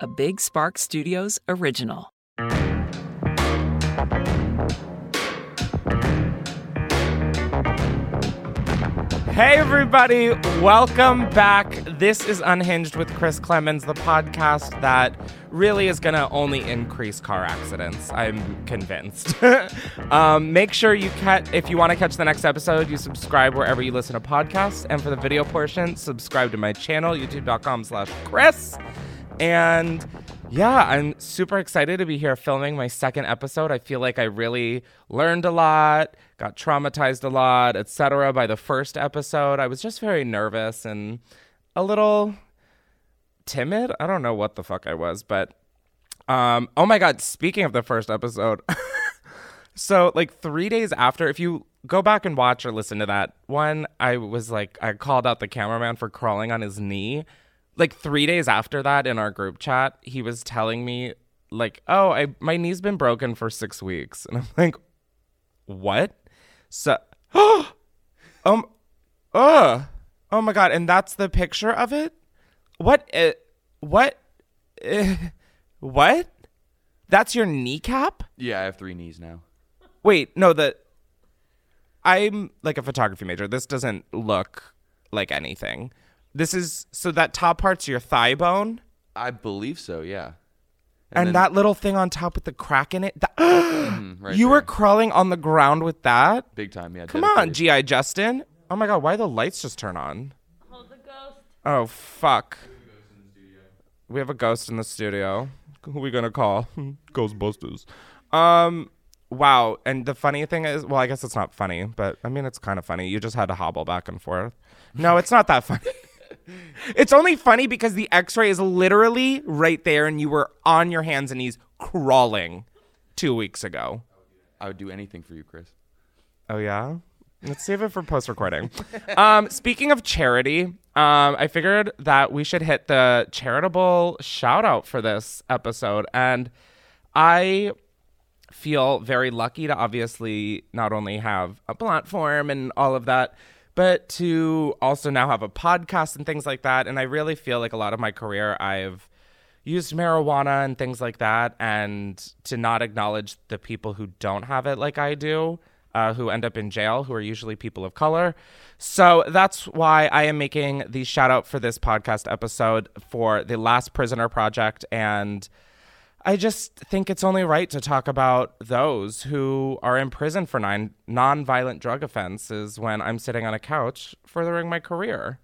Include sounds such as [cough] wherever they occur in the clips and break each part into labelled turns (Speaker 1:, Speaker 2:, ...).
Speaker 1: a Big Spark Studios original.
Speaker 2: Hey, everybody, welcome back. This is Unhinged with Chris Klemens, the podcast that really is going to only increase car accidents. I'm convinced. [laughs] um, make sure you catch, if you want to catch the next episode, you subscribe wherever you listen to podcasts. And for the video portion, subscribe to my channel, youtube.com slash Chris. And yeah, I'm super excited to be here filming my second episode. I feel like I really learned a lot, got traumatized a lot, etc. by the first episode. I was just very nervous and a little timid. I don't know what the fuck I was, but um oh my god, speaking of the first episode. [laughs] so like 3 days after if you go back and watch or listen to that one, I was like I called out the cameraman for crawling on his knee like three days after that in our group chat, he was telling me like, "Oh, I my knee's been broken for six weeks," and I'm like, "What?" So, [gasps] um, uh, oh my god, and that's the picture of it. What? Uh, what? Uh, what? That's your kneecap?
Speaker 3: Yeah, I have three knees now.
Speaker 2: Wait, no, the. I'm like a photography major. This doesn't look like anything. This is so that top part's your thigh bone,
Speaker 3: I believe so. Yeah.
Speaker 2: and,
Speaker 3: then-
Speaker 2: that little thing on top with the crack in it. that- [clears throat]
Speaker 3: Mhm, [gasps] right
Speaker 2: you were crawling on the ground with that.
Speaker 3: big time. Yeah.
Speaker 2: Come on. GI Justin. Oh my god, why the lights just turn on?
Speaker 4: Hold the ghost.
Speaker 2: Oh fuck. We have a ghost in the studio. Who are we gonna call? [laughs] Ghostbusters. Um. Wow. And the funny thing is, well, I guess it's not funny, but I mean, it's kind of funny. You just had to hobble back and forth. No, it's not that funny. [laughs] it's only funny because the X-ray is literally right there, and you were on your hands and knees crawling two weeks ago.
Speaker 3: I would do anything for you, Chris.
Speaker 2: Oh yeah. Let's save it for post recording. [laughs] um, speaking of charity, um, I figured that we should hit the charitable shout out for this episode, and I feel very lucky to obviously not only have a platform and all of that, but to also now have a podcast and things like that. And I really feel like a lot of my career, I've used marijuana and things like that, and to not acknowledge the people who don't have it like I do. Uh, who end up in jail, who are usually people of color. So that's why I am making the shout out for this podcast episode for the Last Prisoner Project and I just think it's only right to talk about those who are in prison for nine non-violent drug offenses when I'm sitting on a couch furthering my career.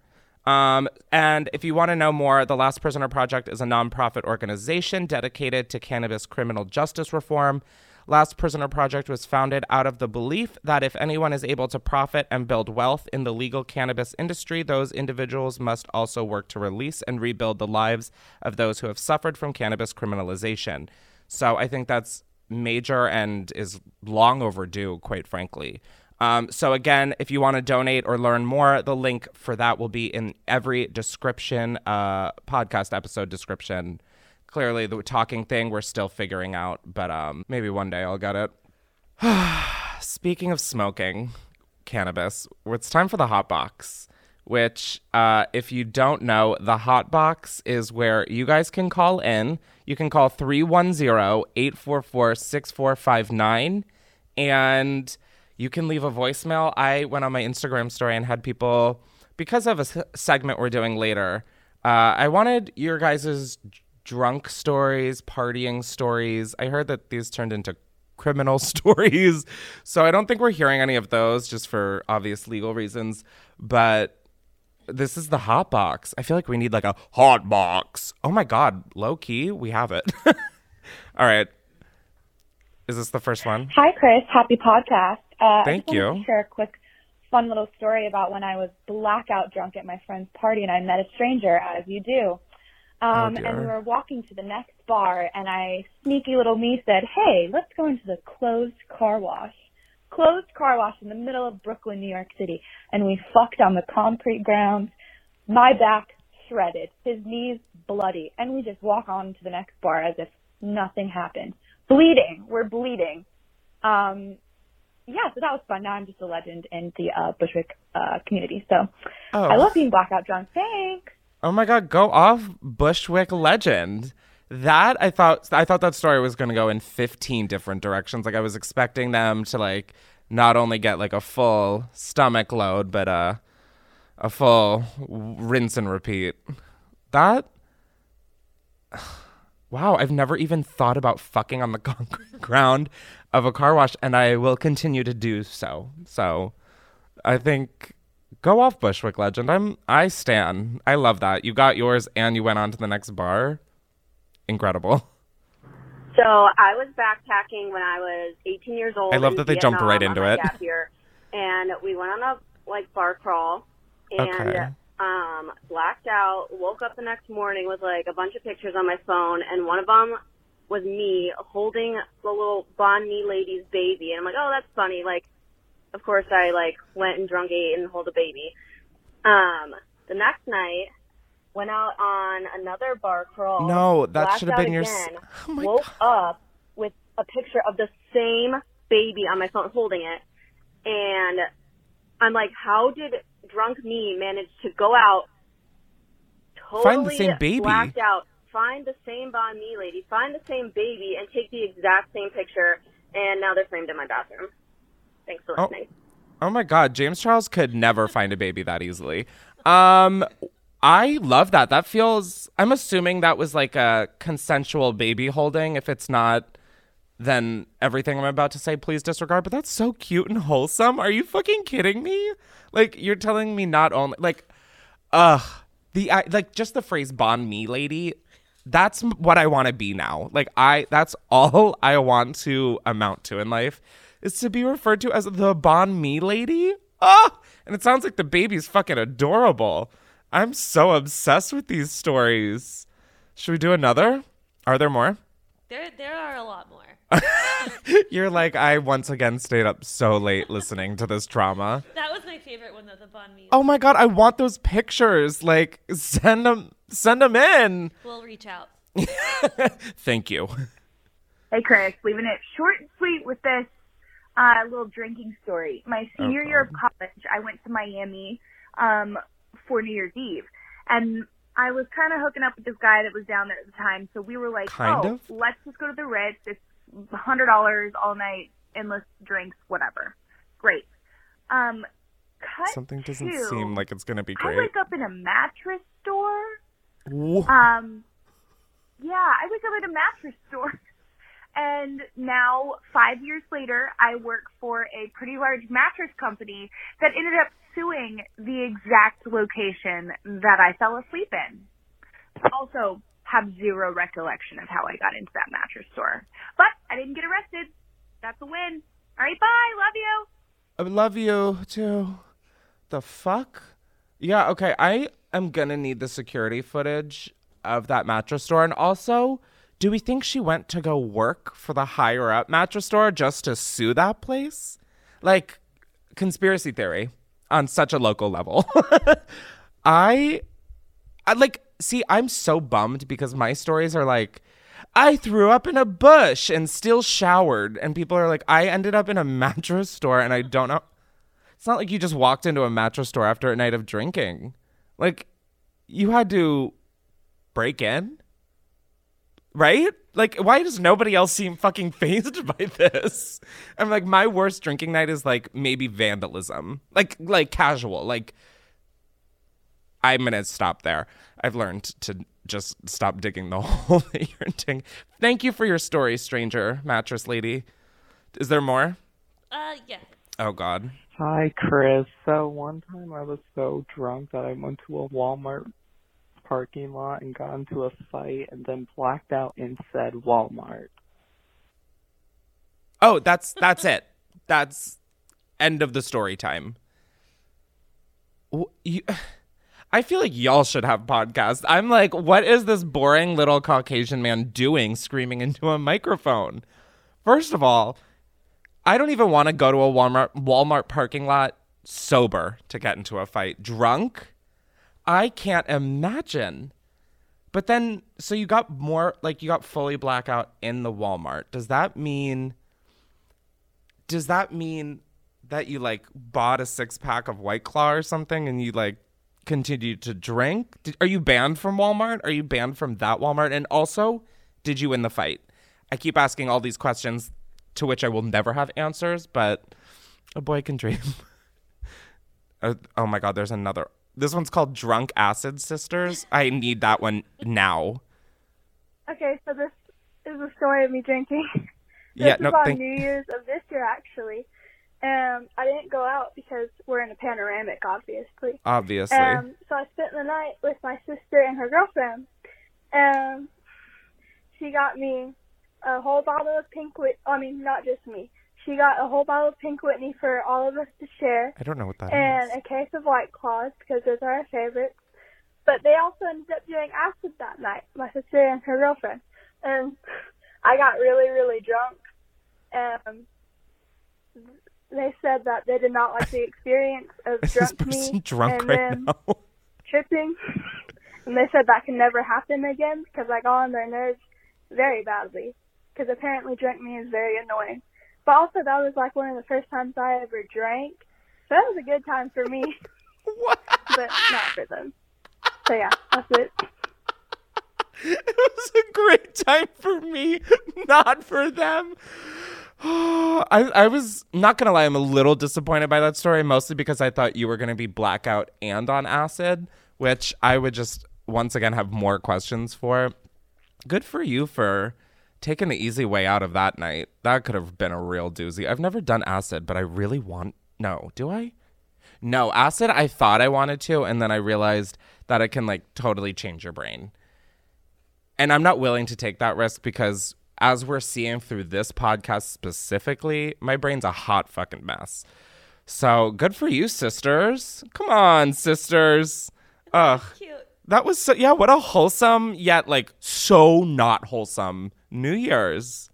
Speaker 2: Um, and if you want to know more, the Last Prisoner Project is a nonprofit organization dedicated to cannabis criminal justice reform. Last Prisoner Project was founded out of the belief that if anyone is able to profit and build wealth in the legal cannabis industry, those individuals must also work to release and rebuild the lives of those who have suffered from cannabis criminalization. So I think that's major and is long overdue, quite frankly. Um, so again, if you want to donate or learn more, the link for that will be in every description, uh, podcast episode description. Clearly, the talking thing we're still figuring out, but um, maybe one day I'll get it. [sighs] Speaking of smoking cannabis, it's time for the hot box. Which, uh, if you don't know, the hot box is where you guys can call in. You can call 310 844 6459 and you can leave a voicemail. I went on my Instagram story and had people, because of a segment we're doing later, uh, I wanted your guys' drunk stories, partying stories. I heard that these turned into criminal [laughs] stories. So I don't think we're hearing any of those just for obvious legal reasons. But this is the hot box. I feel like we need like a hot box. Oh my God, low key, we have it. [laughs] All right. Is this the first one?
Speaker 5: Hi, Chris. Happy podcast. Uh,
Speaker 2: Thank
Speaker 5: I
Speaker 2: you.
Speaker 5: To share a quick, fun little story about when I was blackout drunk at my friend's party and I met a stranger, as you do. Um,
Speaker 2: dear.
Speaker 5: and we were walking to the next bar, and I, sneaky little me, said, "Hey, let's go into the closed car wash." Closed car wash in the middle of Brooklyn, New York City, and we fucked on the concrete ground. My back shredded, his knees bloody, and we just walk on to the next bar as if nothing happened. Bleeding, we're bleeding. Um, yeah, so that was fun. Now I'm just a legend in the uh, Bushwick uh, community. So
Speaker 2: Oh.
Speaker 5: I love being blackout drunk. Thanks.
Speaker 2: Oh my God, go off, Bushwick legend. that I thought I thought that story was going to go in 15 different directions. Like I was expecting them to like not only get like a full stomach load, but uh, a full rinse and repeat. That [sighs] wow, I've never even thought about fucking on the [laughs] concrete ground of a car wash, and I will continue to do so. So, I think go off Bushwick Legend. I'm I stand. I love that you got yours and you went on to the next bar. Incredible.
Speaker 4: So I was backpacking when I was 18 years old.
Speaker 2: I love that they jumped right into it.
Speaker 4: Year, and we went on a like bar crawl, and
Speaker 2: Okay.
Speaker 4: um, blacked out. Woke up the next morning with like a bunch of pictures on my phone, and one of them was me holding the little Banh Mi lady's baby, and I'm like, oh, that's funny. Like, of course, I like went and drunk ate and hold a baby. Um, the next night, went out on another bar crawl.
Speaker 2: No, that should have been your
Speaker 4: again, [laughs]
Speaker 2: Oh my
Speaker 4: woke up with a picture of the same baby on my phone holding it. And I'm like, how did drunk me manage to go out totally
Speaker 2: Find the same baby.
Speaker 4: blacked out, find the same Banh Mi lady, find the same baby, and take the exact same picture, and now they're framed in my bathroom. Thanks for
Speaker 2: Oh.
Speaker 4: listening.
Speaker 2: Oh my god, James Charles could never find a baby that easily. Um I love that. That feels I'm assuming that was like a consensual baby holding. If it's not then everything I'm about to say please disregard, but that's so cute and wholesome. Are you fucking kidding me? Like you're telling me not only like ugh the I, like just the phrase banh mi lady that's what I want to be now. Like I that's [laughs] all I want to amount to in life is to be referred to as the banh mi lady. Ah, and it sounds like the baby's fucking adorable. I'm so obsessed with these stories. Should we do another? Are there more?
Speaker 6: There, there are a lot more. [laughs]
Speaker 2: You're like I once again stayed up so late listening to this drama.
Speaker 6: That was my favorite one, though, the Banh Mi.
Speaker 2: Oh my god, I want those pictures. Like send them send them in.
Speaker 6: We'll reach out. [laughs]
Speaker 2: Thank you.
Speaker 5: Hey, Chris, leaving it short and sweet with this uh, little drinking story. My senior year of college, I went to Miami um, for New Year's Eve, and I was kind of hooking up with this guy that was down there at the time. So we were like,
Speaker 2: Kind
Speaker 5: "Oh,
Speaker 2: of?
Speaker 5: let's just go to the Ritz. It's hundred dollars all night, endless drinks, whatever. Great." Um, cut
Speaker 2: Something doesn't
Speaker 5: to-
Speaker 2: seem like it's gonna be great.
Speaker 5: I wake up in a mattress store. Um, yeah, I wake up in a mattress store. [laughs] And now, five years later, I work for a pretty large mattress company that ended up suing the exact location that I fell asleep in. Also, have zero recollection of how I got into that mattress store. But I didn't get arrested. That's a win. All right, bye. Love you.
Speaker 2: I love you too. The fuck? Yeah, okay. I am gonna need the security footage of that mattress store. And also, do we think she went to go work for the higher up mattress store just to sue that place? Like, conspiracy theory on such a local level. [laughs] I I like see I'm so bummed because my stories are like I threw up in a bush and still showered and people are like I ended up in a [laughs] mattress store and I don't know It's not like you just walked into a mattress store after a night of drinking. Like you had to break in? Right? Like why does nobody else seem fucking [laughs] phased by this? I'm like my worst drinking night is like maybe vandalism. Like like casual. Like I'm gonna stop there. I've learned to just stop digging the [laughs] hole that you're digging. Thank you for your story, stranger mattress lady. Is there more?
Speaker 6: Uh, yeah.
Speaker 2: Oh God.
Speaker 7: Hi, Chris. So one time I was so drunk that I went to a Walmart parking lot and got into a fight and then blacked out in said Walmart.
Speaker 2: Oh, that's that's it. That's end of the story time. You, [sighs] I feel like y'all should have podcasts. I'm like, what is this boring little Caucasian man doing screaming into a microphone? First of all, I don't even want to go to a Walmart Walmart parking lot sober to get into a fight. Drunk? I can't imagine. But then so you got more like you got fully blackout in the Walmart. Does that mean does that mean that you like bought a six pack of White Claw or something and you like continued to drink? Did, are you banned from Walmart? Are you banned from that Walmart? And also, did you win the fight? I keep asking all these questions to which I will never have answers, but a boy can dream. [laughs] Uh, oh my god, there's another. This one's called Drunk Acid Sisters. I need that one now.
Speaker 8: Okay, so this is the story of me drinking. [laughs] This
Speaker 2: Yeah,
Speaker 8: is
Speaker 2: no,
Speaker 8: on
Speaker 2: thank-
Speaker 8: New Year's of this year, actually. Um, I didn't go out because we're in a panoramic, obviously.
Speaker 2: Obviously.
Speaker 8: Um, so I spent the night with my sister and her girlfriend. Um, she got me a whole bottle of Pink Whitney. I mean, not just me. She got a whole bottle of Pink Whitney for all of us to share,
Speaker 2: I don't know what that is.
Speaker 8: and a case of White Claws because those are our favorites. But they also ended up doing acid that night, my sister and her girlfriend. And [laughs] I got really, really drunk. Um, they said that they did not like the [laughs] experience of
Speaker 2: Is
Speaker 8: drunk me
Speaker 2: drunk
Speaker 8: and
Speaker 2: right
Speaker 8: then
Speaker 2: now? [laughs]
Speaker 8: tripping. And they said that can never happen again because I got on their nerves very badly. Because apparently drunk me is very annoying. But also that was like one of the first times I ever drank. So that was a good time for me,
Speaker 2: What? [laughs]
Speaker 8: but not for them. So yeah, that's it.
Speaker 2: it was a great time for me, not for them. [sighs] I, I was not gonna lie, I'm a little disappointed by that story, mostly because I thought you were gonna be blackout and on acid, which I would just once again have more questions for. Good for you for taking the easy way out of that night. That could have been a real doozy. I've never done acid, but I really want no, do I? No, acid I thought I wanted to, and then I realized that it can like totally change your brain. And I'm not willing to take that risk because as we're seeing through this podcast specifically, my brain's a hot fucking mess. So good for you, sisters. Come on, sisters. Ugh.
Speaker 6: Cute.
Speaker 2: That was so yeah, what a wholesome yet like so not wholesome New Year's.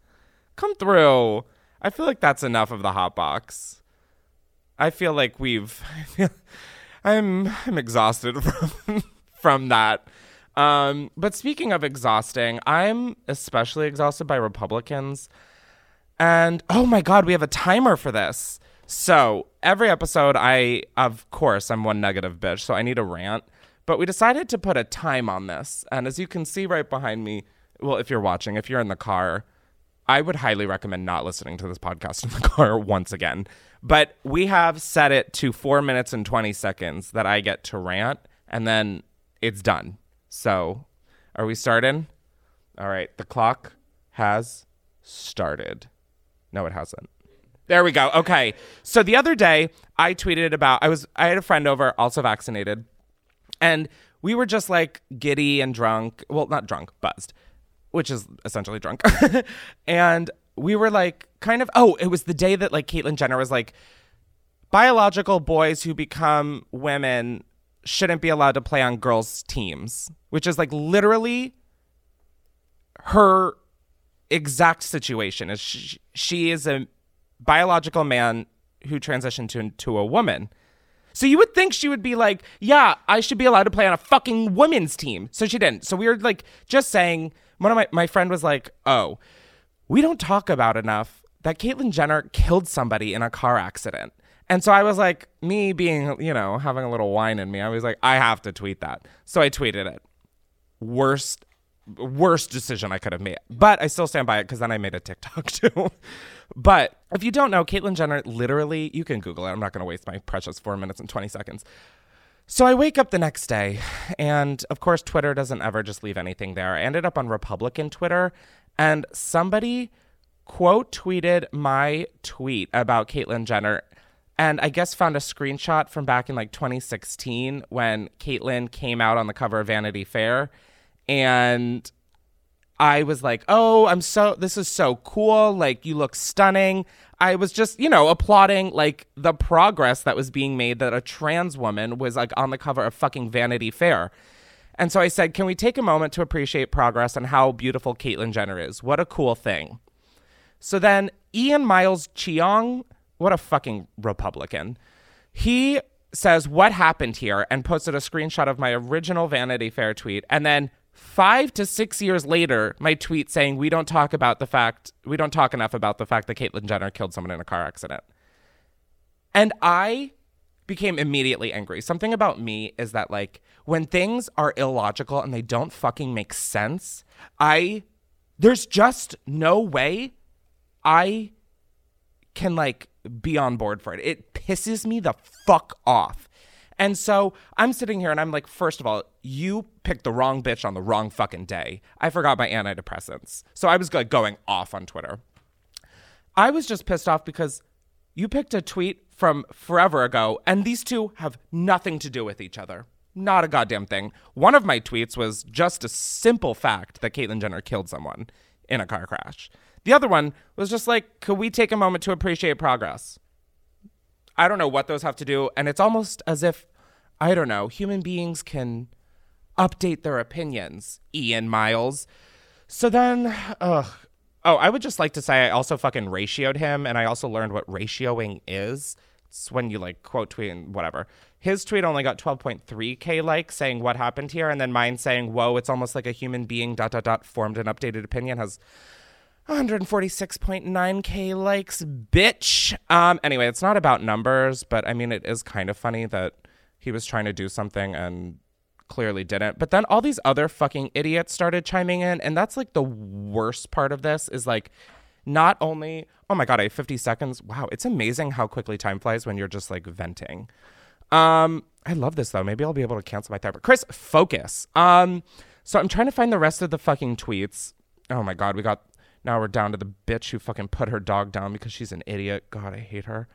Speaker 2: Come through. I feel like that's enough of the hot box. I feel like we've [laughs] I'm I'm exhausted [laughs] from from that. Um, but speaking of exhausting, I'm especially exhausted by Republicans. And oh my God, we have a timer for this. So every episode, I, of course, I'm one negative bitch, so I need a rant. But we decided to put a time on this. And as you can see right behind me, well, if you're watching, if you're in the car, I would highly recommend not listening to this podcast [laughs] in the car once again. But we have set it to four minutes and 20 seconds that I get to rant, and then it's done. So, are we starting? All right, the clock has started. No, it hasn't. There we go. Okay. So the other day, I tweeted about I was I had a friend over also vaccinated, and we were just like giddy and drunk. Well, not drunk, buzzed, which is essentially drunk. [laughs] and we were like kind of oh, it was the day that like Caitlyn Jenner was like biological boys who become women shouldn't be allowed to play on girls' teams, which is like literally her exact situation. Is she, she is a biological man who transitioned to to a woman. So you would think she would be like, "Yeah, I should be allowed to play on a fucking women's team." So she didn't. So we were like just saying. One of my my friend was like, "Oh, we don't talk about enough that Caitlyn Jenner killed somebody in a car accident." And so I was like, me being, you know, having a little wine in me, I was like, I have to tweet that. So I tweeted it. Worst, worst decision I could have made. But I still stand by it because then I made a TikTok [laughs] too. but if you don't know, Caitlyn Jenner literally, you can Google it. I'm not going to waste my precious four minutes and 20 seconds. So I wake up the next day, and of course, Twitter doesn't ever just leave anything there. I ended up on Republican Twitter, and somebody quote tweeted my tweet about Caitlyn Jenner and I guess found a screenshot from back in like 2016 when Caitlyn came out on the cover of Vanity Fair. And I was like, oh, I'm so, this is so cool. Like, you look stunning. I was just, you know, applauding like the progress that was being made that a trans woman was like on the cover of fucking Vanity Fair. And so I said, can we take a moment to appreciate progress and how beautiful Caitlyn Jenner is? What a cool thing. So then Ian Miles Cheong, what a fucking Republican. He says, What happened here? and posted a screenshot of my original Vanity Fair tweet. And then five to six years later, my tweet saying, We don't talk about the fact, we don't talk enough about the fact that Caitlyn Jenner killed someone in a car accident. And I became immediately angry. Something about me is that, like, when things are illogical and they don't fucking make sense, I there's just no way I can like be on board for it. It pisses me the fuck off. And so I'm sitting here and I'm like, first of all, you picked the wrong bitch on the wrong fucking day. I forgot my antidepressants. So I was like going off on Twitter. I was just pissed off because you picked a tweet from forever ago, and these two have nothing to do with each other. Not a goddamn thing. One of my tweets was just a simple fact that Caitlyn Jenner killed someone in a car crash. The other one was just like, could we take a moment to appreciate progress? I don't know what those have to do. And it's almost as if, I don't know, human beings can update their opinions, Ian Miles. So then, ugh. Oh, I would just like to say I also fucking ratioed him, and I also learned what ratioing is. It's when you like quote tweet and whatever. His tweet only got 12.3k likes saying what happened here, and then mine saying, whoa, it's almost like a human being, dot, dot, dot, formed an updated opinion has 146.9k likes, bitch. Um, anyway, it's not about numbers, but I mean, it is kind of funny that he was trying to do something and clearly didn't. But then all these other fucking idiots started chiming in, and that's like the worst part of this is like not only oh my god, I have 50 seconds. Wow, it's amazing how quickly time flies when you're just like venting. Um, I love this though. Maybe I'll be able to cancel my therapist. Chris, focus. Um, so I'm trying to find the rest of the fucking tweets. Oh my god, we got now we're down to the bitch who fucking put her dog down because she's an idiot. God, I hate her.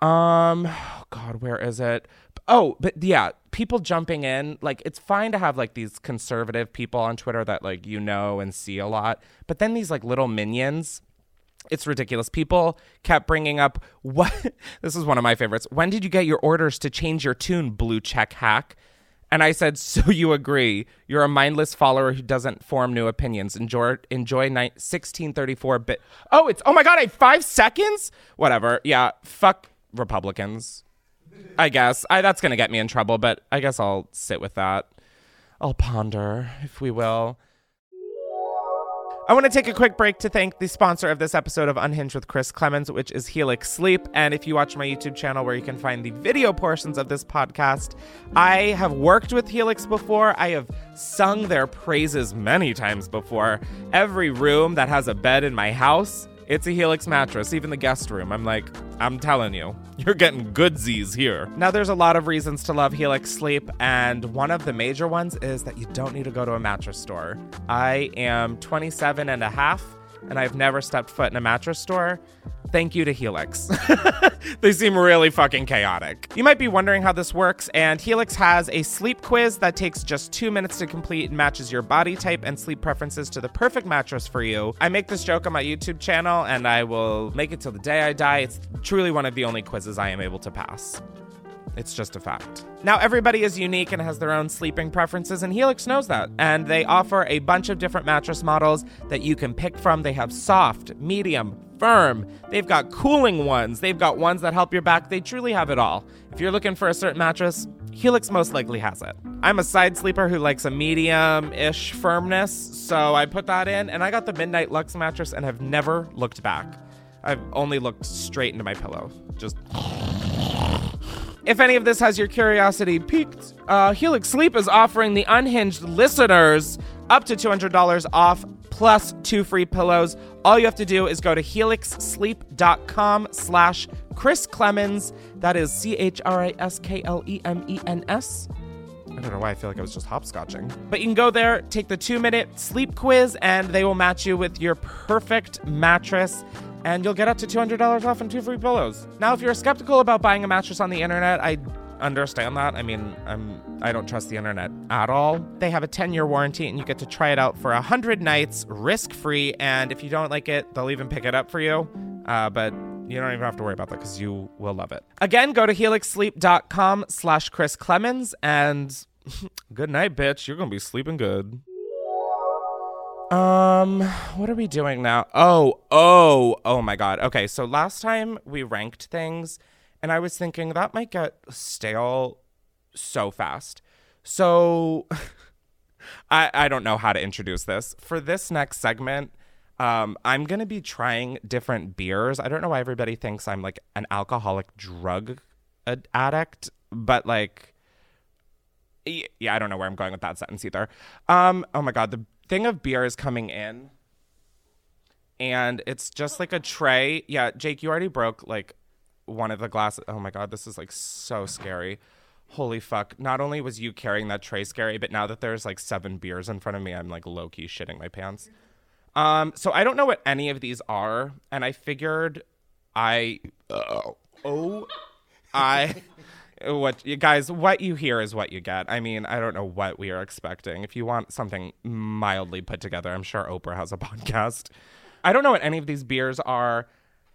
Speaker 2: Um, oh [sighs] God, where is it? Oh, but yeah, people jumping in. Like, it's fine to have like these conservative people on Twitter that like you know and see a lot, but then these like little minions. It's ridiculous. People kept bringing up [laughs] what this is one of my favorites. When did you get your orders to change your tune, blue check hack? And I said, [laughs] "So you agree? You're a mindless follower who doesn't form new opinions. Enjoy, enjoy ni- 1634 bit. Oh, it's oh my god! I five seconds. Whatever. Yeah, fuck Republicans. I guess I, that's gonna get me in trouble, but I guess I'll sit with that. I'll ponder, if we will. I want to take a quick break to thank the sponsor of this episode of Unhinged with Chris Klemens, which is Helix Sleep. And if you watch my YouTube channel where you can find the video portions of this podcast, I have worked with Helix before. I have sung their praises many times before. Every room that has a bed in my house, it's a Helix mattress, even the guest room. I'm like, I'm telling you, [laughs] you're getting goodsies here. Now, there's a lot of reasons to love Helix Sleep, and one of the major ones is that you don't need to go to a mattress store. I am 27 and a half, and I've never stepped foot in a mattress store. Thank you to Helix. [laughs] they seem really fucking chaotic. You might be wondering how this works, and Helix has a sleep quiz that takes just two minutes to complete and matches your body type and sleep preferences to the perfect mattress for you. I make this joke on my YouTube channel, and I will make it till the day I die. It's truly one of the only quizzes I am able to pass. It's just a fact. Now, everybody is unique and has their own sleeping preferences, and Helix knows that. And they offer a bunch of different mattress models that you can pick from. They have soft, medium, firm. They've got cooling ones. They've got ones that help your back. They truly have it all. If you're looking for a certain mattress, Helix most likely has it. I'm a side sleeper who likes a medium ish firmness, so I put that in, and I got the Midnight Lux mattress and have never looked back. I've only looked straight into my pillow. Just. If any of this has your curiosity piqued, uh, Helix Sleep is offering the unhinged listeners up to $200 off plus two free pillows. All you have to do is go to helixsleep.com slash Chris Klemens. That is C-H-R-I-S-K-L-E-M-E-N-S. I don't know why I feel like I was just hopscotching. But you can go there, take the two minute sleep quiz, and they will match you with your perfect mattress and you'll get up to $200 off and two free pillows. Now, if you're skeptical about buying a mattress on the internet, I understand that. I mean, I'm I don't trust the internet at all. They have a 10-year warranty and you get to try it out for 100 nights risk-free and if you don't like it, they'll even pick it up for you. Uh, but you don't even have to worry about that because you will love it. Again, go to helixsleep.com slash Chris Klemens and [laughs] good night, bitch. You're going to be sleeping good. Um, what are we doing now? Oh, oh, oh my god. Okay, so last time we ranked things, and I was thinking that might get stale so fast. So [laughs] I I don't know how to introduce this. For this next segment, um, I'm gonna be trying different beers. I don't know why everybody thinks I'm like an alcoholic drug ad- addict, but like yeah, I don't know where I'm going with that sentence either. Um, oh my god, the thing of beer is coming in. and it's just like a tray. Yeah, Jake, you already broke like one of the glasses. Oh my god, this is like so scary. Holy fuck. Not only was you carrying that tray scary, but now that there's like seven beers in front of me, I'm like low key shitting my pants. Um, so I don't know what any of these are, and I figured I oh, oh I [laughs] what you guys what you hear is what you get. I mean, I don't know what we are expecting. If you want something mildly put together, I'm sure Oprah has a [laughs] podcast. I don't know what any of these beers are,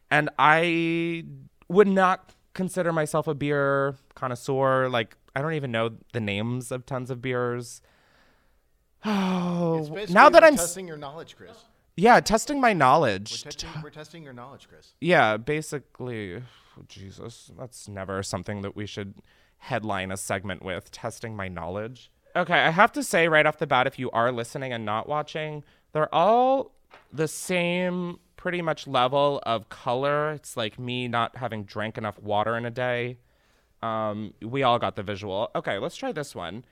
Speaker 2: and I would not consider myself a beer connoisseur. Like I don't even know the names of tons of beers. [sighs] Oh, now that I'm
Speaker 9: testing your knowledge, Chris.
Speaker 2: Yeah, testing my
Speaker 9: We're
Speaker 2: knowledge.
Speaker 9: testing, we're testing your knowledge, Chris.
Speaker 2: Yeah, basically, oh, Jesus, that's never something that we should headline a segment with. Testing my knowledge. Okay, I have to say right off the bat, if you are listening and not watching, they're all the same pretty much level of color. It's like me not having drank enough water in a day. Um, we all got the visual. Okay, let's try this one.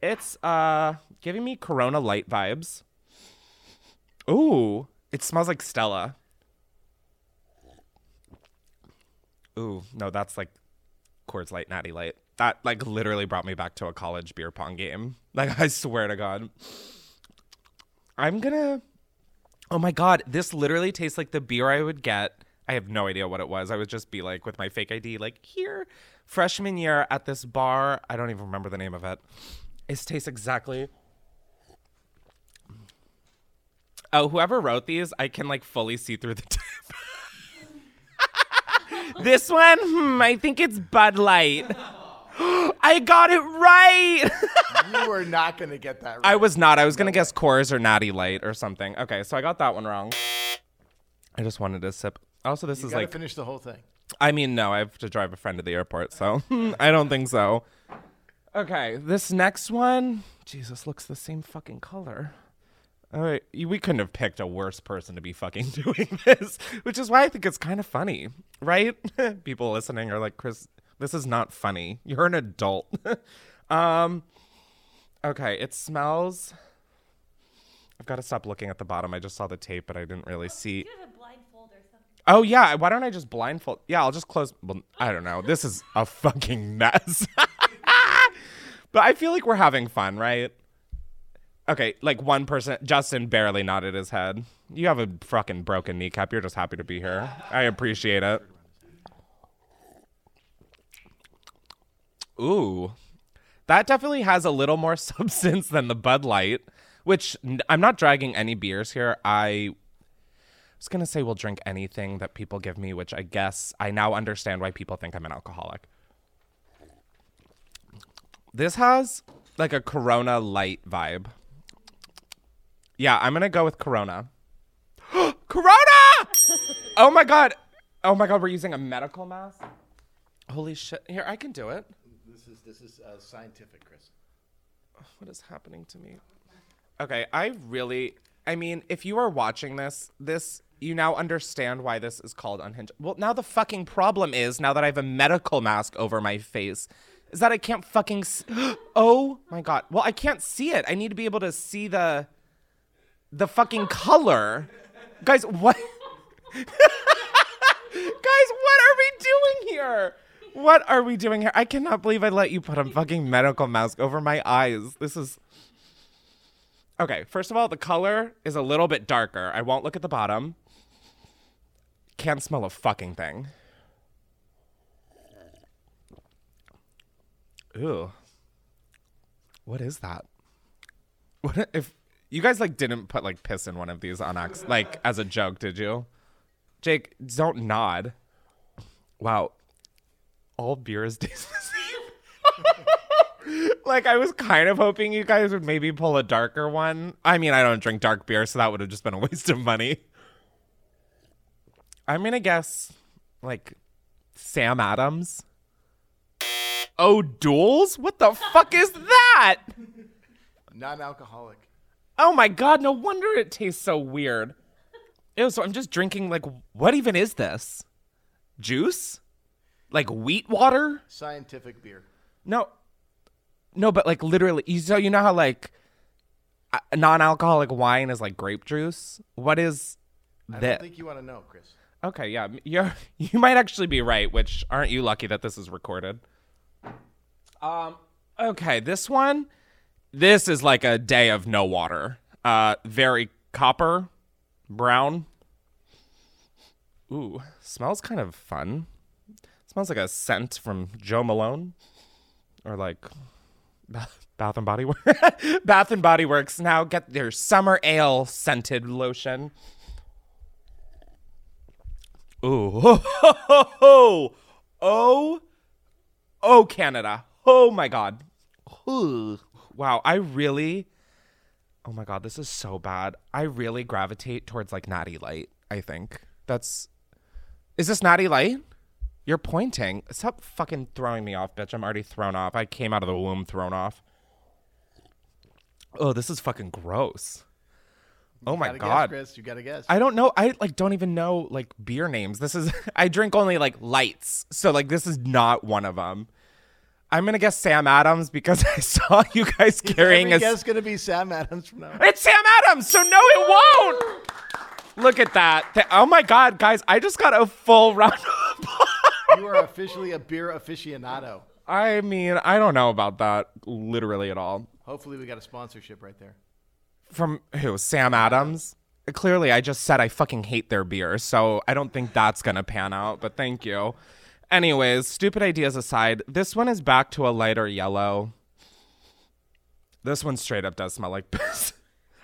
Speaker 2: It's uh giving me Corona Light vibes. Ooh, it smells like Stella. Ooh, no, that's like Coors Light, Natty Light. That like literally brought me back to a college beer pong game. [laughs] Like I swear to God. I'm gonna. Oh my God, this literally tastes like the beer I would get. I have no idea what it was. I would just be like with my fake ID, like here, freshman year at this bar. I don't even remember the name of it. It tastes exactly. Oh, whoever wrote these, I can like fully see through the [laughs] tip. this one, hmm, I think it's Bud Light. [gasps] I got it right. [laughs]
Speaker 9: You are not going to get that right.
Speaker 2: I was not. I was gonna guess Coors or Natty Light or something. Okay, so I got that one wrong. I just wanted to sip. Also, this
Speaker 9: you
Speaker 2: is like.
Speaker 9: finish the whole thing.
Speaker 2: I mean, no, I have to drive a friend to the airport, so [laughs] I don't think so. Okay, this next one, Jesus, looks the same fucking color. All right, we couldn't have picked a worse person to be fucking [laughs] doing this, which is why I think it's kind of funny, right? [laughs] People listening are like, Chris, this is not funny. You're an adult. [laughs] um, okay, it smells. I've got to stop looking at the bottom. I just saw the tape, but I didn't really see.
Speaker 6: You have a blindfold or something.
Speaker 2: Oh yeah, why don't I just blindfold? Yeah, I'll just close. Well, I don't know. This is a fucking mess. but I feel like we're having fun, right? Okay, like one person, Justin barely nodded his head. You have a fucking broken kneecap. You're just happy to be here. I appreciate it. Ooh, that definitely has a little more [laughs] substance than the Bud Light, which I'm not dragging any beers here. I was gonna say we'll drink anything that people give me, which I guess I now understand why people think I'm an alcoholic. This has like a Corona light vibe. Yeah, I'm gonna go with Corona. [gasps] Corona! [laughs] oh my god! Oh my god, we're using a medical mask. Holy shit! Here, I can do it.
Speaker 9: This is this is uh, scientific, Chris.
Speaker 2: What is happening to me? Okay, I really I mean, if you are watching this, this you now understand why this is called unhinged. Well, now the fucking problem is now that I have a medical mask over my face is that I can't fucking s- [gasps] Oh my god. Well, I can't see it. I need to be able to see the the fucking color. Guys, what [laughs] Guys, what are we doing here? What are we doing here? I cannot believe I let you put a fucking medical mask over my eyes. This is Okay, first of all, the color is a little bit darker. I won't look at the bottom. Can't smell a fucking thing. Ew. What is that? [laughs] What if you guys like didn't put like piss in one of these on X like as a joke, did you? Jake, don't nod. Wow. All beers [laughs] taste the same. [laughs] like I was kind of hoping you guys would maybe pull a darker one. I mean, I don't drink dark beer, so that would have just been a waste of money. I'm gonna guess like Sam Adams. Oh, duels? What the fuck is that?
Speaker 9: Non-alcoholic.
Speaker 2: Oh my god, no wonder it tastes so weird. Ew, so I'm just drinking like what even is this? Juice? Like wheat water?
Speaker 9: Scientific beer.
Speaker 2: No. No, but like literally you so you know how like non-alcoholic wine is like grape juice? What is
Speaker 9: I
Speaker 2: That-
Speaker 9: don't think you want to know, Chris.
Speaker 2: Okay, yeah, you [laughs] you might actually be right. Which aren't you lucky that this is recorded? Um. Okay, this one, this is like a day of no water. Uh, very copper, brown. Ooh, smells kind of fun. Smells like a scent from Jo Malone, or like [laughs] Bath and Body Works. [laughs] Bath and Body Works now get their summer ale scented lotion. Ooh. [laughs] Oh, ho. Oh. Oh, Canada. Oh, my God. Ooh. Wow. I really. Oh, my God. This is so bad. I really gravitate towards like Natty Light, I think. That's. Is this Natty Light? You're pointing. Stop fucking throwing me off, bitch. I'm already thrown off. I came out of the womb thrown off. Oh, this is fucking gross. Oh my
Speaker 9: Gotta
Speaker 2: god.
Speaker 9: Guess, Chris. You got to guess.
Speaker 2: I don't know. I like don't even know like beer names. This is [laughs] I drink only like lights. So like this is not one of them. I'm going to guess Sam Adams because [laughs] I saw you guys carrying a
Speaker 9: guess going to be Sam Adams from now on.
Speaker 2: It's Sam Adams. So no it won't. Look at that. Oh my god, guys, I just got a full round of applause.
Speaker 9: You are officially a beer aficionado.
Speaker 2: I mean, I don't know about that literally at all.
Speaker 9: Hopefully, we got a sponsorship right there.
Speaker 2: From who? Sam Adams? Clearly, I just said I fucking hate their beer, so I don't think that's gonna pan out, but thank you. Anyways, stupid ideas aside, this one is back to a lighter yellow. This one straight up does smell like [laughs] piss.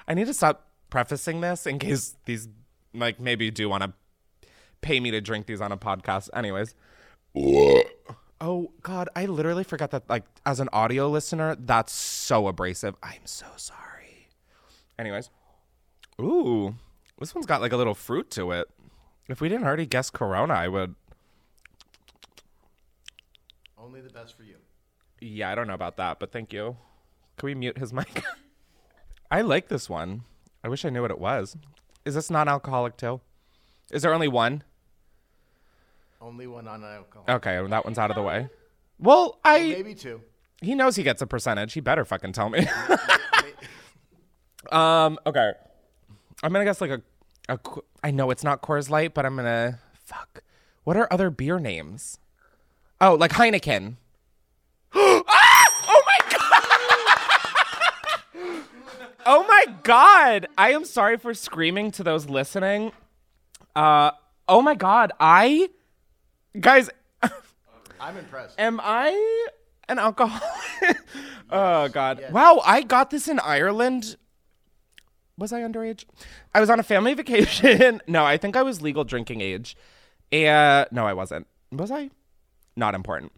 Speaker 2: I need to stop prefacing this in case these, like, maybe do want to pay me to drink these on a podcast. Anyways. Oh God, I literally forgot that. Like, as an audio listener, that's so abrasive. I'm so sorry. Anyways, ooh, this one's got like a little fruit to it. If we didn't already guess Corona, I would.
Speaker 9: Only the best for you.
Speaker 2: Yeah, I don't know about that, but thank you. Can we mute his [laughs] mic? I like this one. I wish I knew what it was. Is this non-alcoholic too? Is there only one?
Speaker 9: Only one on alcohol.
Speaker 2: Okay, that one's out of the way. Well, I
Speaker 9: Maybe two.
Speaker 2: he knows he gets a percentage. He better fucking tell me. [laughs] um. Okay. I'm gonna guess like a, a. Qu- I know it's not Coors Light, but I'm gonna fuck. What are other beer names? Oh, like Heineken. [gasps] ah! Oh my [laughs] god! oh my god! I am sorry for screaming to those listening. Uh. Oh my god! I, guys. [laughs]
Speaker 9: I'm impressed.
Speaker 2: Am I an alcoholic? [laughs] oh God! Wow, I got this in Ireland. Was I underage? I was on a family vacation. no, I think I was legal drinking age. Uh, no, I wasn't. Was I? Not important.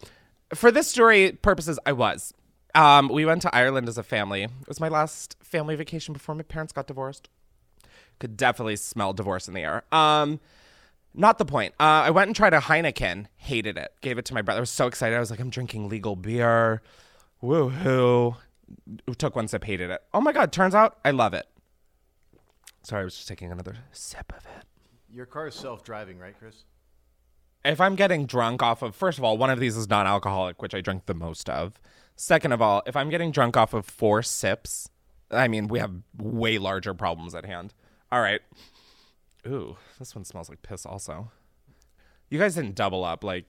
Speaker 2: For this story purposes, I was. Um, we went to Ireland as a family. It was my last family vacation before my parents got divorced. Could definitely smell divorce in the air. Um, not the point. Uh, I went and tried a Heineken. Hated it. Gave it to my brother. I was so excited. I was like, I'm drinking legal beer. Woohoo. Took one sip, hated it. Oh my God. Turns out I love it. Sorry, I was just taking another sip of it.
Speaker 9: Your car is self-driving, right, Chris?
Speaker 2: If I'm getting drunk off of, first of all, one of these is non alcoholic, which I drink the most of. Second of all, if I'm getting drunk off of four sips, I mean, we have way larger problems at hand. All right. Ooh, this one smells like piss also. You guys didn't double up, like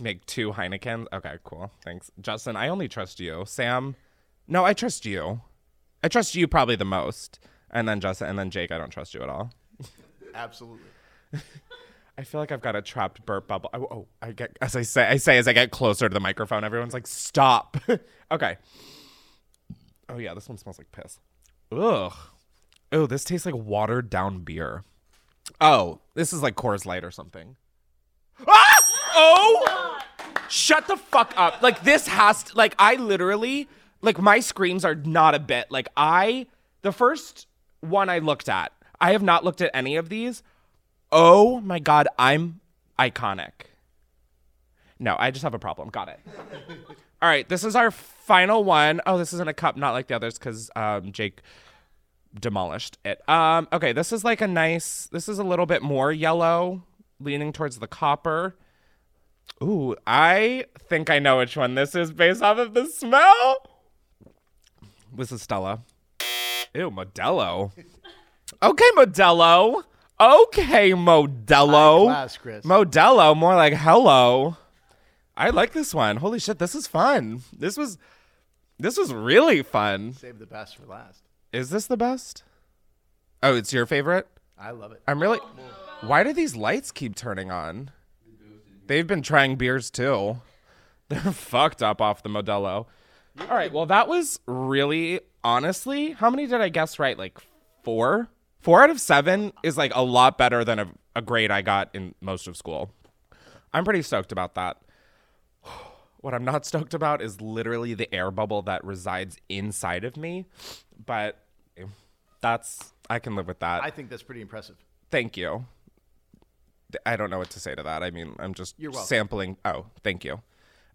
Speaker 2: make two Heinekens? Okay, cool. Thanks. Justin, I only trust you. Sam, no, I trust you. I trust you probably the most. And then Justin, and then Jake, I don't trust you at all.
Speaker 9: Absolutely. [laughs]
Speaker 2: I feel like I've got a trapped burp bubble. Oh, oh, I get as I say, I say as I get closer to the microphone, everyone's like, "Stop." [laughs] okay. Oh yeah, this one smells like piss. Ugh. Oh, this tastes like watered down beer. Oh, this is like Coors Light or something. Ah! Oh! Shut the fuck up. Like this has to, like I literally like my screams are not a bit. Like I the first one I looked at. I have not looked at any of these. Oh my god, I'm iconic. No, I just have a problem. Got it. [laughs] All right, this is our final one. Oh, this isn't a cup, not like the others, because um, Jake demolished it. Um, okay, this is like a nice. This is a little bit more yellow, leaning towards the copper. Ooh, I think I know which one this is based off of the smell. This is Stella. Ew, Modelo. [laughs] Okay, Modelo. Okay, Modelo.
Speaker 9: class, Chris.
Speaker 2: Modelo, more like hello. I like this one. Holy shit, this is fun. This was this was really fun.
Speaker 9: Save the best for last.
Speaker 2: Is this the best? Oh, it's your favorite?
Speaker 9: I love it.
Speaker 2: I'm really Why do these lights keep turning on? They've been trying beers too. [laughs] They're fucked up off the Modelo. All right, well that was really honestly, how many did I guess right? Like 4? 4 out of 7 is like a lot better than a, a grade I got in most of school. I'm pretty stoked about that. [sighs] What I'm not stoked about is literally the air bubble that resides inside of me, but eh, that's I can live with that.
Speaker 9: I think that's pretty impressive.
Speaker 2: Thank you. I don't know what to say to that. I mean, I'm just sampling. Oh, thank you.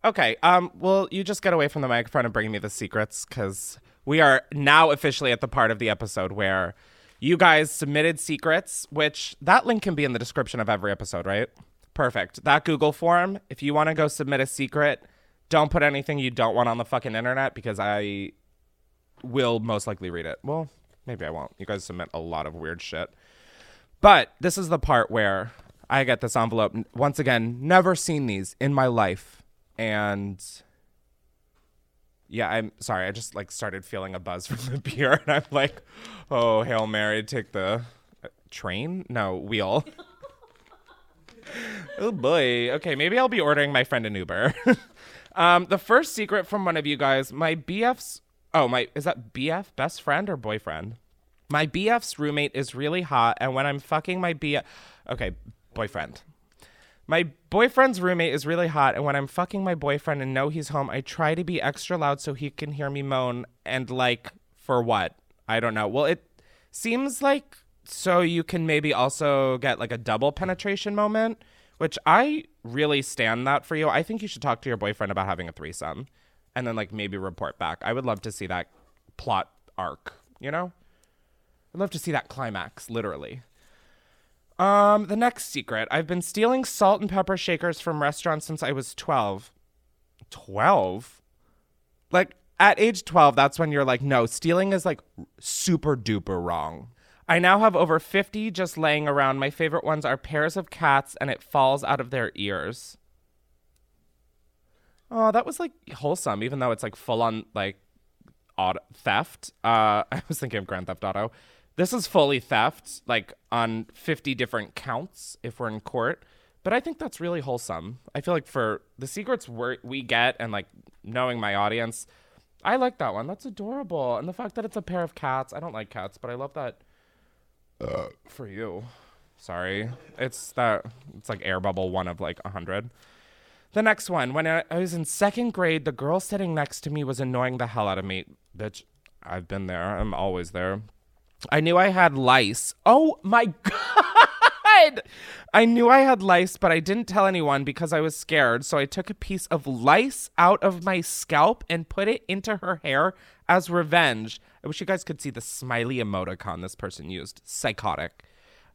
Speaker 2: Okay. Um. Well, you just get away from the microphone and bring me the secrets because we are now officially at the part of the episode where you guys submitted secrets, which that link can be in the description of every episode, right? Perfect. That Google form. If you want to go submit a secret, don't put anything you don't want on the fucking internet because I will most likely read it. Well, maybe I won't. You guys submit a lot of weird shit. But this is the part where I get this envelope. Once again, never seen these in my life. And yeah, I'm sorry. I just like started feeling a buzz [laughs] from the beer. And I'm like, oh, Hail Mary, take the uh, train? No, wheel. [laughs] oh boy. Okay, maybe I'll be ordering my friend an Uber. [laughs] um, the first secret from one of you guys, my BF's. Oh, my. Is that BF? Best friend or boyfriend? My BF's roommate is really hot, and when I'm fucking my BF, okay, boyfriend. My boyfriend's roommate is really hot, and when I'm fucking my boyfriend and know he's home, I try to be extra loud so he can hear me moan. And like, for what? I don't know. Well, it seems like so you can maybe also get like a double penetration moment, which I really stand that for you. I think you should talk to your boyfriend about having a threesome, and then like maybe report back. I would love to see that plot arc. You know. I'd love to see that climax, literally. Um, the next secret. I've been stealing salt and pepper shakers from restaurants since I was 12. 12? Like, at age 12, that's when you're like, no, stealing is like super duper wrong. I now have over 50 just laying around. My favorite ones are pairs of cats and it falls out of their ears. Oh, that was like wholesome, even though it's like full on like auto- theft. Uh, [laughs] I was thinking of Grand Theft Auto. This is fully theft, like on 50 different counts if we're in court. But I think that's really wholesome. I feel like for the secrets we we get and like knowing my audience, I like that one. That's adorable. And the fact that it's a pair of cats. I don't like cats, but I love that uh, for you. Sorry. It's that it's like air bubble one of like a hundred. The next one, when I was in second grade, the girl sitting next to me was annoying the hell out of me. Bitch, I've been there. I'm always there. I knew I had lice. Oh my [laughs] god! I knew I had lice, but I didn't tell anyone because I was scared. So I took a piece of lice out of my scalp and put it into her hair as revenge. I wish you guys could see the smiley emoticon this person used. Psychotic.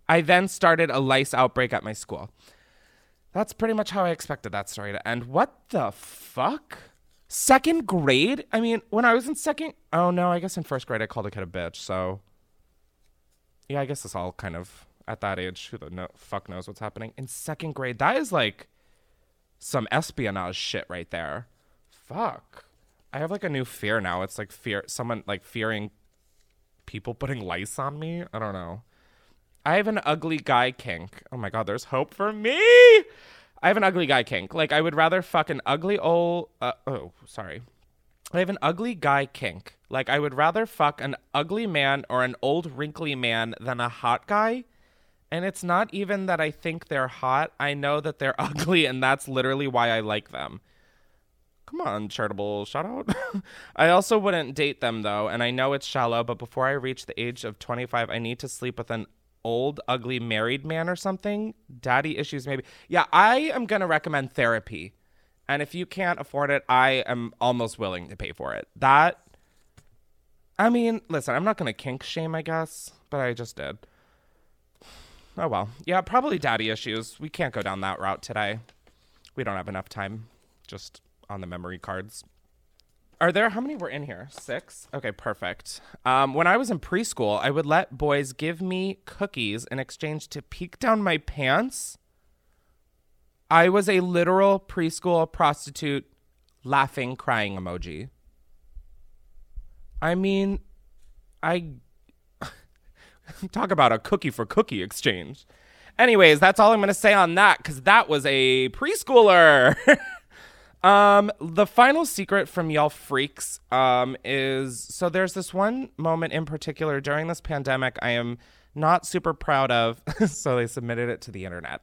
Speaker 2: I then started a lice outbreak at my school. That's pretty much how I expected that story to end. What the fuck? Second grade? I mean, when I was in second, oh no, I guess in first grade I called a kid a bitch. So, yeah, I guess it's all kind of at that age. Who the no, fuck knows what's happening in second grade? That is like some espionage shit right there. Fuck. I have like a new fear now. It's like fear, someone like fearing people putting lice on me. I don't know. I have an ugly guy kink. Oh my god, there's hope for me. I have an ugly guy kink. Like I would rather fuck an ugly old. Uh, oh, sorry. I have an ugly guy kink. Like I would rather fuck an ugly man or an old wrinkly man than a hot guy. And it's not even that I think they're hot. I know that they're [laughs] ugly, and that's literally why I like them. Come on, charitable shout out. [laughs] I also wouldn't date them though, and I know it's shallow, but before I reach the age of 25, I need to sleep with an old, ugly married man or something. Daddy issues, maybe. Yeah, I am going to recommend therapy. And if you can't afford it, I am almost willing to pay for it. That, I mean, listen, I'm not to kink shame, I guess, but I just did. Oh well. Yeah, probably daddy issues. We can't go down that route today. We don't have enough time just on the memory cards. Are there how many were in here? Six? Okay, perfect. Um, when I was in preschool, I would let boys give me cookies in exchange to peek down my pants. I was a literal preschool prostitute laughing, crying emoji. I mean, I [laughs] talk about a cookie for cookie exchange. Anyways, that's all I'm going to say on that because that was a preschooler. [laughs] um, the final secret from y'all freaks um, is so there's this one moment in particular during this pandemic I am not super proud of. [laughs] so they submitted it to the internet.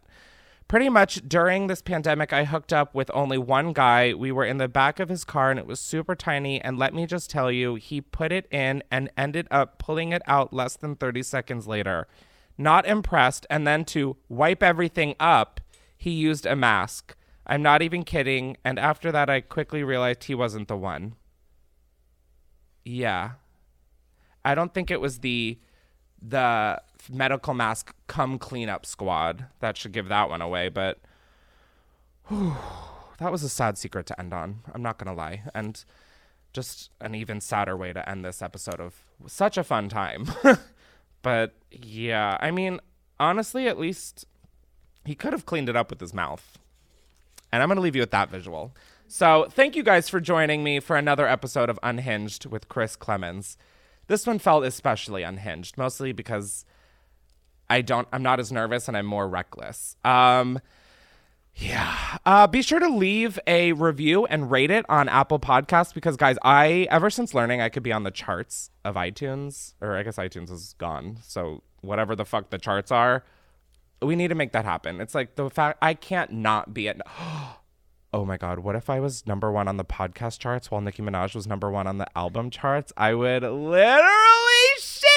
Speaker 2: Pretty much during this pandemic, I hooked up with only one guy. We were in the back of his car and it was super tiny. And let me just tell you, he put it in and ended up pulling it out less than 30 seconds later. Not impressed. And then to wipe everything up, he used a mask. I'm not even kidding. And after that, I quickly realized he wasn't the one. Yeah. I don't think it was the the medical mask come cleanup squad. That should give that one away, but whew, that was a sad secret to end on. I'm not gonna lie, and just an even sadder way to end this episode of such a fun time. [laughs] but yeah, I mean, honestly, at least he could have cleaned it up with his mouth. And I'm gonna leave you with that visual. So thank you guys for joining me for another episode of Unhinged with Chris Klemens. This one felt especially unhinged, mostly because I don't I'm not as nervous and I'm more reckless. Um yeah. Uh, be sure to leave a review and rate it on Apple Podcasts because, guys, I, ever since learning I could be on the charts of iTunes, or I guess iTunes is gone. So, whatever the fuck the charts are, we need to make that happen. It's like the fact I can't not be at. [gasps] Oh my God, what if I was number one on the podcast charts while Nicki Minaj was number one on the album charts? I would literally shit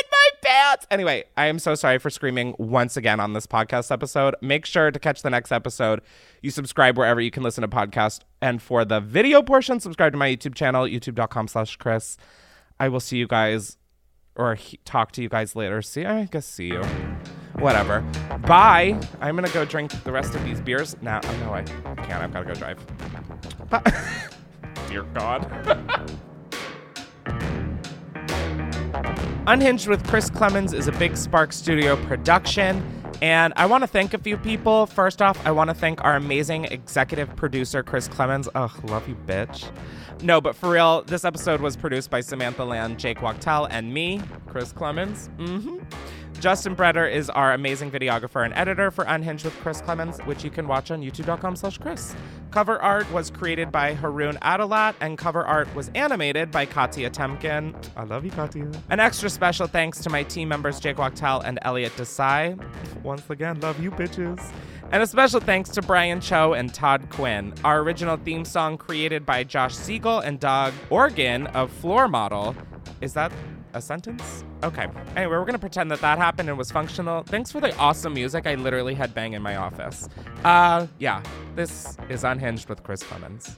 Speaker 2: Anyway, I am so sorry for screaming once again on this podcast episode. Make sure to catch the next episode. You subscribe wherever you can listen to podcasts. And for the video portion, subscribe to my YouTube channel, youtube.com slash Chris. I will see you guys or he- talk to you guys later. See, I guess see you. Whatever. Bye. I'm gonna go drink the rest of these beers now. Oh no, I can't. I've gotta go drive. Bye. [laughs] Dear God. [laughs] Unhinged with Chris Klemens is a Big Spark Studio production. And I want to thank a few people. First off, I want to thank our amazing executive producer, Chris Klemens. Ugh, love you, bitch. No, but for real, this episode was produced by Samantha Land, Jake Wachtel, and me, Chris Klemens. Mm-hmm. Justin Breder is our amazing videographer and editor for Unhinged with Chris Klemens, which you can watch on youtube.com slash Chris. Cover art was created by Haroon Adalat, and cover art was animated by Katya Temkin. I love you, Katya. An extra special thanks to my team members, Jake Wachtel and Elliot Desai. Once again, love you, bitches. And a special thanks to Brian Cho and Todd Quinn. Our original theme song created by Josh Siegel and Doug Organ of Floor Model. Is that a sentence? Okay. Anyway, we're to pretend that that happened and was functional. Thanks for the awesome music. I literally had bang in my office. Uh, yeah, this is Unhinged with Chris Klemens.